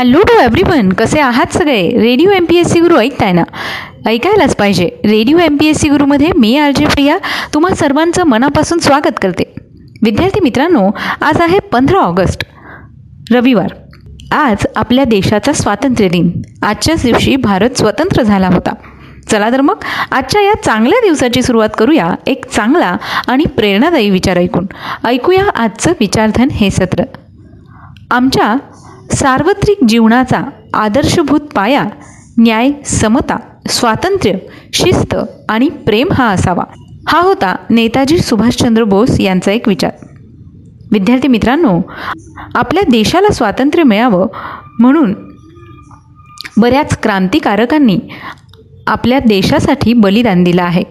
Hello to everyone कसे आहात सगळे? Radio M P S C Guru ऐकताय ना? ऐकायलाच पाहिजे. Radio M P S C गुरुमध्ये मी आर जे प्रिया. तुम्हा सर्वांचं मनापासून स्वागत करते. विद्यार्थी मित्रांनो आज आहे पंधरा ऑगस्ट रविवार. आज आपल्या देशाचा स्वातंत्र्य दिन. आजच्याच दिवशी भारत स्वतंत्र झाला होता. चला तर मग आजच्या या चांगल्या दिवसाची सुरुवात करूया. एक चांगला आणि प्रेरणादायी विचार ऐकून. ऐकूया आजचं विचारधन हे सत्र. आमच्या सार्वत्रिक जीवनाचा आदर्शभूत पाया न्याय समता स्वातंत्र्य शिस्त आणि प्रेम हा असावा. हा होता नेताजी सुभाषचंद्र बोस यांचा एक विचार. विद्यार्थी मित्रांनो आपल्या देशाला स्वातंत्र्य मिळावं म्हणून बऱ्याच क्रांतिकारकांनी आपल्या देशासाठी बलिदान दिलं आहे.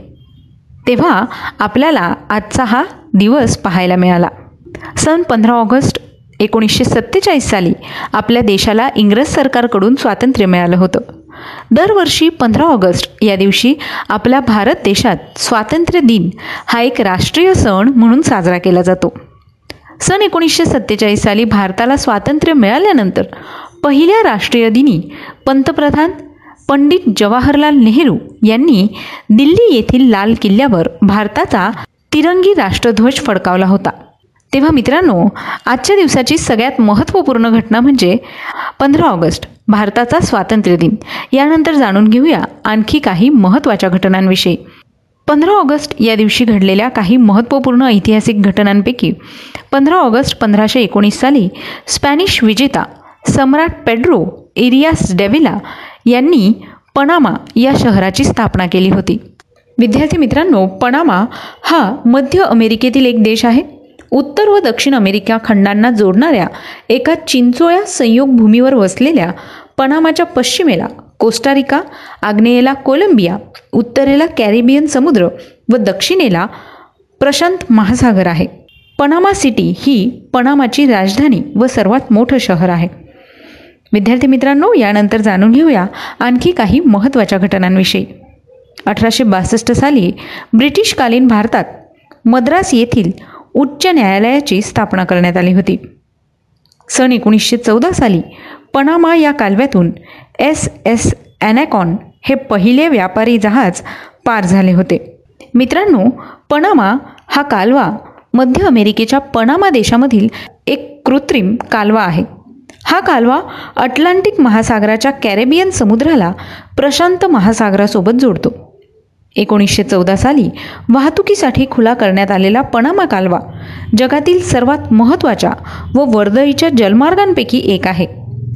तेव्हा आपल्याला आजचा हा दिवस पाहायला मिळाला. सन पंधरा ऑगस्ट एकोणीसशे सत्तेचाळीस साली आपल्या देशाला इंग्रज सरकारकडून स्वातंत्र्य मिळालं होतं. दरवर्षी पंधरा ऑगस्ट या दिवशी आपल्या भारत देशात स्वातंत्र्य दिन हा एक राष्ट्रीय सण म्हणून साजरा केला जातो. सन एकोणीसशे सत्तेचाळीस साली भारताला स्वातंत्र्य मिळाल्यानंतर पहिल्या राष्ट्रीय दिनी पंतप्रधान पंडित जवाहरलाल नेहरू यांनी दिल्ली येथील लाल किल्ल्यावर भारताचा तिरंगी राष्ट्रध्वज फडकावला होता. तेव्हा मित्रांनो आजच्या दिवसाची सगळ्यात महत्त्वपूर्ण घटना म्हणजे पंधरा ऑगस्ट भारताचा स्वातंत्र्य दिन. यानंतर जाणून घेऊया आणखी काही महत्त्वाच्या घटनांविषयी. पंधरा ऑगस्ट या दिवशी घडलेल्या काही महत्त्वपूर्ण ऐतिहासिक घटनांपैकी पंधरा ऑगस्ट पंधराशे एकोणीस साली स्पॅनिश विजेता सम्राट पेड्रो एरियास डेव्हिला यांनी पनामा या शहराची स्थापना केली होती. विद्यार्थी मित्रांनो पनामा हा मध्य अमेरिकेतील एक देश आहे. उत्तर व दक्षिण अमेरिका खंडांना जोडणाऱ्या एका चिंचोळ्या संयोग भूमीवर वसलेल्या पनामाच्या पश्चिमेला कोस्टारिका आग्नेयेला कोलंबिया उत्तरेला कॅरिबियन समुद्र व दक्षिणेला प्रशांत महासागर आहे. पनामा सिटी ही पनामाची राजधानी व सर्वात मोठं शहर आहे. विद्यार्थी मित्रांनो यानंतर जाणून घेऊया आणखी काही महत्त्वाच्या घटनांविषयी. अठराशे बासष्ट साली ब्रिटिशकालीन भारतात मद्रास येथील उच्च न्यायालयाची स्थापना करण्यात आली होती. सन एकोणीसशे चौदा साली पनामा या कालव्यातून एस एस ॲनॅकॉन हे पहिले व्यापारी जहाज पार झाले होते. मित्रांनो पनामा हा कालवा मध्य अमेरिकेच्या पनामा देशामधील एक कृत्रिम कालवा आहे. हा कालवा अटलांटिक महासागराच्या कॅरेबियन समुद्राला प्रशांत महासागरासोबत जोडतो. एकोणीसशे चौदा साली वाहतुकीसाठी खुला करण्यात आलेला पनामा कालवा जगातील सर्वात महत्त्वाच्या व वर्दळीच्या जलमार्गांपैकी एक आहे.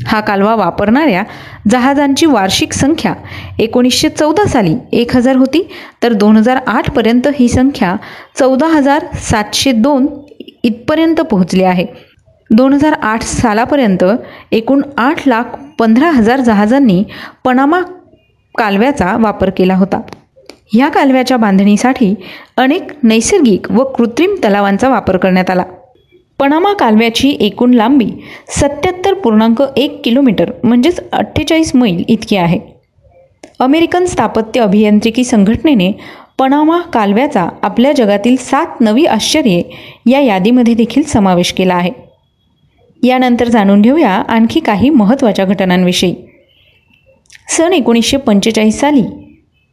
हा कालवा वापरणाऱ्या जहाजांची वार्षिक संख्या एकोणीसशे चौदा साली एक हजार होती तर दोन हजार आठपर्यंत ही संख्या चौदा हजार सातशे दोन इथपर्यंत पोहोचली आहे. दोन हजार आठ सालापर्यंत एकूण आठ लाख पंधरा हजार जहाजांनी पनामा कालव्याचा वापर केला होता. ह्या कालव्याच्या बांधणीसाठी अनेक नैसर्गिक व कृत्रिम तलावांचा वापर करण्यात आला. पनामा कालव्याची एकूण लांबी सत्याहत्तर पूर्णांक एक किलोमीटर म्हणजेच अठ्ठेचाळीस मैल इतकी आहे. अमेरिकन स्थापत्य अभियांत्रिकी संघटनेने पनामा कालव्याचा आपल्या जगातील सात नवी आश्चर्ये या यादीमध्ये देखील समावेश केला आहे. यानंतर जाणून घेऊया आणखी काही महत्त्वाच्या घटनांविषयी. सन एकोणीसशे पंचेचाळीस साली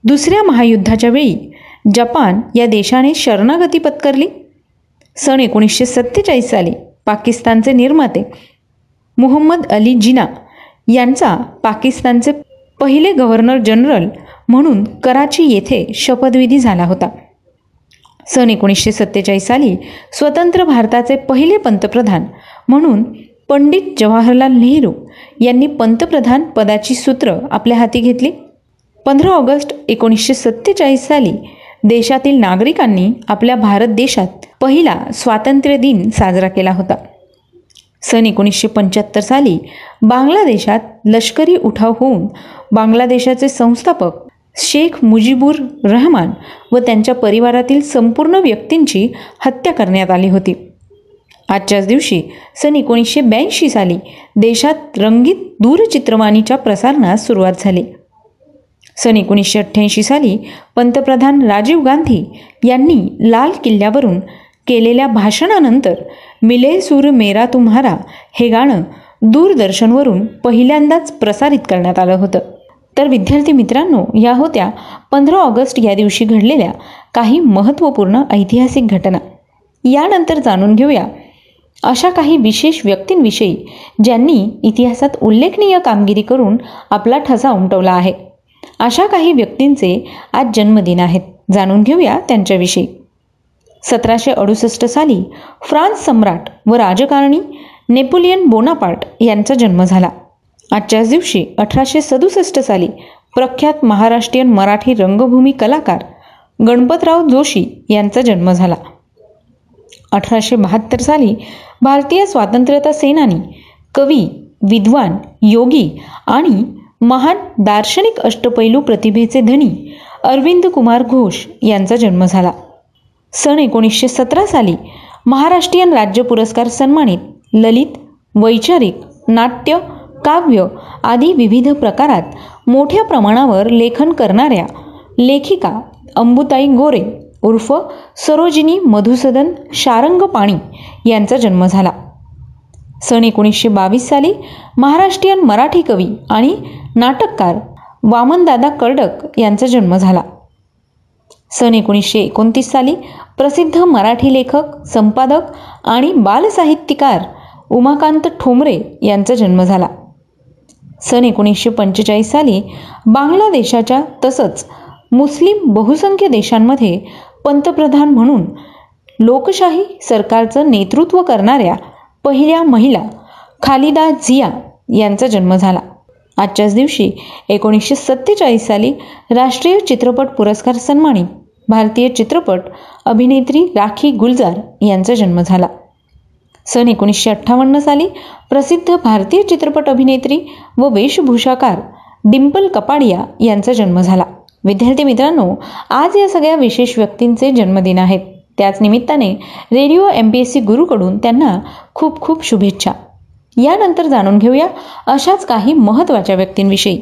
दुसऱ्या महायुद्धाच्या वेळी जपान या देशाने शरणागती पत्करली. सन एकोणीसशे सत्तेचाळीस साली पाकिस्तानचे निर्माते मुहम्मद अली जिना यांचा पाकिस्तानचे पहिले गव्हर्नर जनरल म्हणून कराची येथे शपथविधी झाला होता. सन एकोणीसशे सत्तेचाळीस साली स्वतंत्र भारताचे पहिले पंतप्रधान म्हणून पंडित जवाहरलाल नेहरू यांनी पंतप्रधान पदाची सूत्र आपल्या हाती घेतली. पंधरा ऑगस्ट एकोणीसशे सत्तेचाळीस साली देशातील नागरिकांनी आपल्या भारत देशात पहिला स्वातंत्र्य दिन साजरा केला होता. सन एकोणीसशे पंच्याहत्तर साली बांगलादेशात लष्करी उठाव होऊन बांगलादेशाचे संस्थापक शेख मुजीबुर रहमान व त्यांच्या परिवारातील संपूर्ण व्यक्तींची हत्या करण्यात आली होती. आजच्याच दिवशी सन एकोणीसशे ब्याऐंशी साली देशात रंगीत दूरचित्रवाणीच्या प्रसारणास सुरुवात झाली. सन एकोणीसशे अठ्ठ्याऐंशी साली पंतप्रधान राजीव गांधी यांनी लाल किल्ल्यावरून केलेल्या भाषणानंतर मिले सूर मेरा तुम्हारा हे गाणं दूरदर्शनवरून पहिल्यांदाच प्रसारित करण्यात आलं होतं. तर विद्यार्थी मित्रांनो या होत्या पंधरा ऑगस्ट या दिवशी घडलेल्या काही महत्त्वपूर्ण ऐतिहासिक घटना. यानंतर जाणून घेऊया अशा काही विशेष व्यक्तींविषयी ज्यांनी इतिहासात उल्लेखनीय कामगिरी करून आपला ठसा उमटवला आहे. अशा काही व्यक्तींचे आज जन्मदिन आहेत. जाणून घेऊया त्यांच्याविषयी. सतराशे अडुसष्ट साली फ्रान्स सम्राट व राजकारणी नेपोलियन बोनापार्ट यांचा जन्म झाला. आजच्याच दिवशी अठराशे सदुसष्ट साली प्रख्यात महाराष्ट्रीयन मराठी रंगभूमी कलाकार गणपतराव जोशी यांचा जन्म झाला. अठराशे बहात्तर साली भारतीय स्वातंत्र्यता सेनानी कवी विद्वान योगी आणि महान दार्शनिक अष्टपैलू प्रतिभेचे धनी अरविंद कुमार घोष यांचा जन्म झाला. सन एकोणीसशे सतरा साली महाराष्ट्रीयन राज्य पुरस्कार सन्मानित ललित वैचारिक नाट्य काव्य आदी विविध प्रकारात मोठ्या प्रमाणावर लेखन करणाऱ्या लेखिका अंबुताई गोरे उर्फ सरोजिनी मधुसदन शारंग पाणी यांचा जन्म झाला. सन एकोणीसशे बावीस साली महाराष्ट्रीयन मराठी कवी आणि नाटककार वामनदादा कर्डक यांचा जन्म झाला. सन एकोणीसशे एकोणतीस साली प्रसिद्ध मराठी लेखक संपादक आणि बालसाहित्यकार उमाकांत ठोंबरे यांचा जन्म झाला. सन एकोणीसशे पंचेचाळीस साली बांगलादेशाच्या तसंच मुस्लिम बहुसंख्य देशांमध्ये पंतप्रधान म्हणून लोकशाही सरकारचं नेतृत्व करणाऱ्या पहिल्या महिला खालिदा झिया यांचा जन्म झाला. आजच्याच दिवशी एकोणीसशे सत्तेचाळीस साली राष्ट्रीय चित्रपट पुरस्कार सन्मानित भारतीय चित्रपट अभिनेत्री राखी गुलजार यांचा जन्म झाला. सन एकोणीसशे अठ्ठावन्न साली प्रसिद्ध भारतीय चित्रपट अभिनेत्री व वेशभूषाकार डिम्पल कपाडिया यांचा जन्म झाला. विद्यार्थी मित्रांनो आज या सगळ्या विशेष व्यक्तींचे जन्मदिन आहेत. त्याच निमित्ताने radio M P S C गुरुकडून त्यांना खूप खूप शुभेच्छा. यानंतर जाणून घेऊया अशाच काही महत्त्वाच्या व्यक्तींविषयी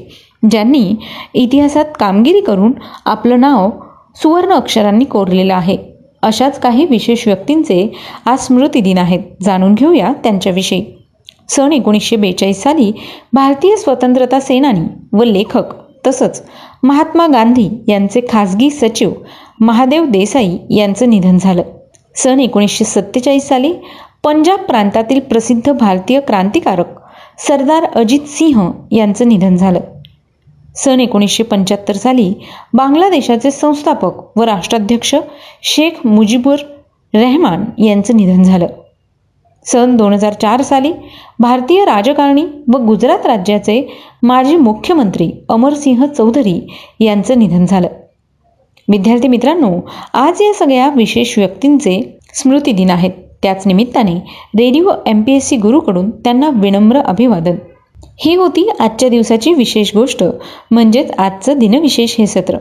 ज्यांनी इतिहासात कामगिरी करून आपलं नाव सुवर्ण अक्षरांनी कोरलेलं आहे. अशाच काही विशेष व्यक्तींचे आज स्मृतिदिन आहेत. जाणून घेऊया त्यांच्याविषयी. सन एकोणीसशे बेचाळीस साली भारतीय स्वतंत्रता सेनानी व लेखक तसंच महात्मा गांधी यांचे खाजगी सचिव महादेव देसाई यांचं निधन झालं. सन एकोणीसशे सत्तेचाळीस साली पंजाब प्रांतातील प्रसिद्ध भारतीय क्रांतिकारक सरदार अजित सिंह यांचं निधन झालं. सन एकोणीसशे पंच्याहत्तर साली बांगलादेशाचे संस्थापक व राष्ट्राध्यक्ष शेख मुजीबुर रहमान यांचं निधन झालं. सन दोन हजार चार साली भारतीय राजकारणी व गुजरात राज्याचे माजी मुख्यमंत्री अमरसिंह चौधरी यांचं निधन झालं. विद्यार्थी मित्रांनो आज या सगळ्या विशेष व्यक्तींचे स्मृतिदिन आहेत. त्याच निमित्ताने radio M P S C गुरुकडून त्यांना विनम्र अभिवादन. ही होती आजच्या दिवसाची विशेष गोष्ट म्हणजेच आजचं दिनविशेष हे सत्र.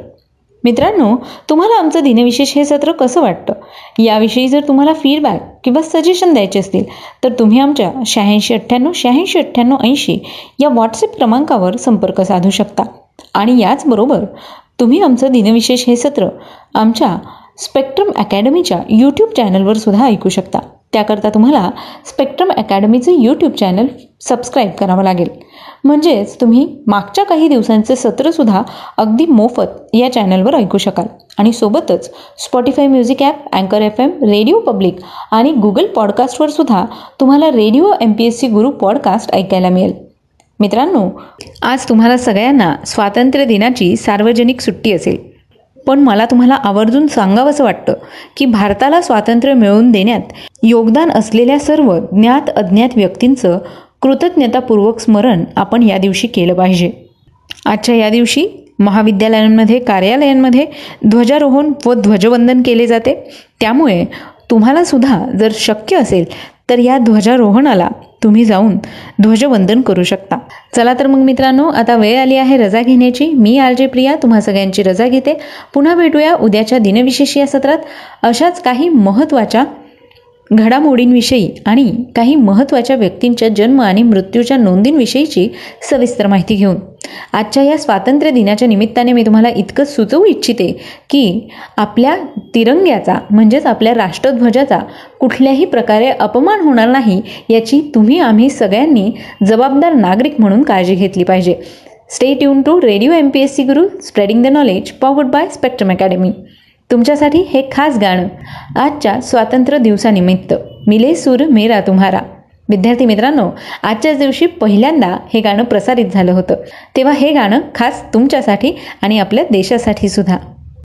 मित्रांनो तुम्हाला आमचं दिनविशेष हे सत्र कसं वाटतं? याविषयी जर तुम्हाला फीडबॅक किंवा सजेशन द्यायचे असतील तर तुम्ही आमच्या शहाऐंशी अठ्ठ्याण्णव शहाऐंशी अठ्ठ्याण्णव ऐंशी या व्हॉट्सअप क्रमांकावर संपर्क साधू शकता. आणि याचबरोबर तुम्ही आमचं दिनविशेष हे सत्र आमच्या स्पेक्ट्रम अकॅडमीच्या यूट्यूब चॅनलवर सुद्धा ऐकू शकता. त्याकरता तुम्हाला स्पेक्ट्रम अकॅडमीचं यूट्यूब चॅनल सबस्क्राईब करावं लागेल. म्हणजेच तुम्ही मागच्या काही दिवसांचे सत्रसुद्धा अगदी मोफत या चॅनलवर ऐकू शकाल. आणि सोबतच स्पॉटीफाय म्युझिक ॲप अँकर एफ एम रेडिओ पब्लिक आणि गुगल पॉडकास्टवर सुद्धा तुम्हाला radio M P S C Guru podcast ऐकायला मिळेल. मित्रांनो आज तुम्हाला सगळ्यांना स्वातंत्र्य दिनाची सार्वजनिक सुट्टी असेल. पण मला तुम्हाला आवर्जून सांगावंसं वाटतं की भारताला स्वातंत्र्य मिळवून देण्यात योगदान असलेल्या सर्व ज्ञात अज्ञात व्यक्तींचं कृतज्ञतापूर्वक स्मरण आपण या दिवशी केलं पाहिजे. आजच्या या दिवशी महाविद्यालयांमध्ये कार्यालयांमध्ये ध्वजारोहण व ध्वजवंदन केले जाते. त्यामुळे तुम्हाला सुद्धा जर शक्य असेल तर या ध्वजारोहणाला तुम्ही जाऊन ध्वजवंदन करू शकता. चला तर मग मित्रांनो आता वेळ आली आहे रजा घेण्याची. मी आर जे प्रिया तुम्हा सगळ्यांची रजा घेते. पुन्हा भेटूया उद्याच्या दिनविशेष या सत्रात. अशाच काही महत्त्वाच्या घडामोडींविषयी आणि काही महत्त्वाच्या व्यक्तींच्या जन्म आणि मृत्यूच्या नोंदींविषयीची सविस्तर माहिती घेऊन. आजच्या या स्वातंत्र्य दिनाच्या निमित्ताने मी तुम्हाला इतकं सुचवू इच्छिते की आपल्या तिरंग्याचा म्हणजेच आपल्या राष्ट्रध्वजाचा कुठल्याही प्रकारे अपमान होणार नाही याची तुम्ही आम्ही सगळ्यांनी जबाबदार नागरिक म्हणून काळजी घेतली पाहिजे. Stay tune to radio M P S C Guru spreading the knowledge powered by Spectrum academy तुमच्यासाठी हे खास गाणं आजच्या स्वातंत्र्य दिवसानिमित्त. मिले सूर मेरा तुम्हारा. विद्यार्थी मित्रांनो आजच्याच दिवशी पहिल्यांदा हे गाणं प्रसारित झालं होतं. तेव्हा हे गाणं खास तुमच्यासाठी आणि आपल्या देशासाठी सुद्धा.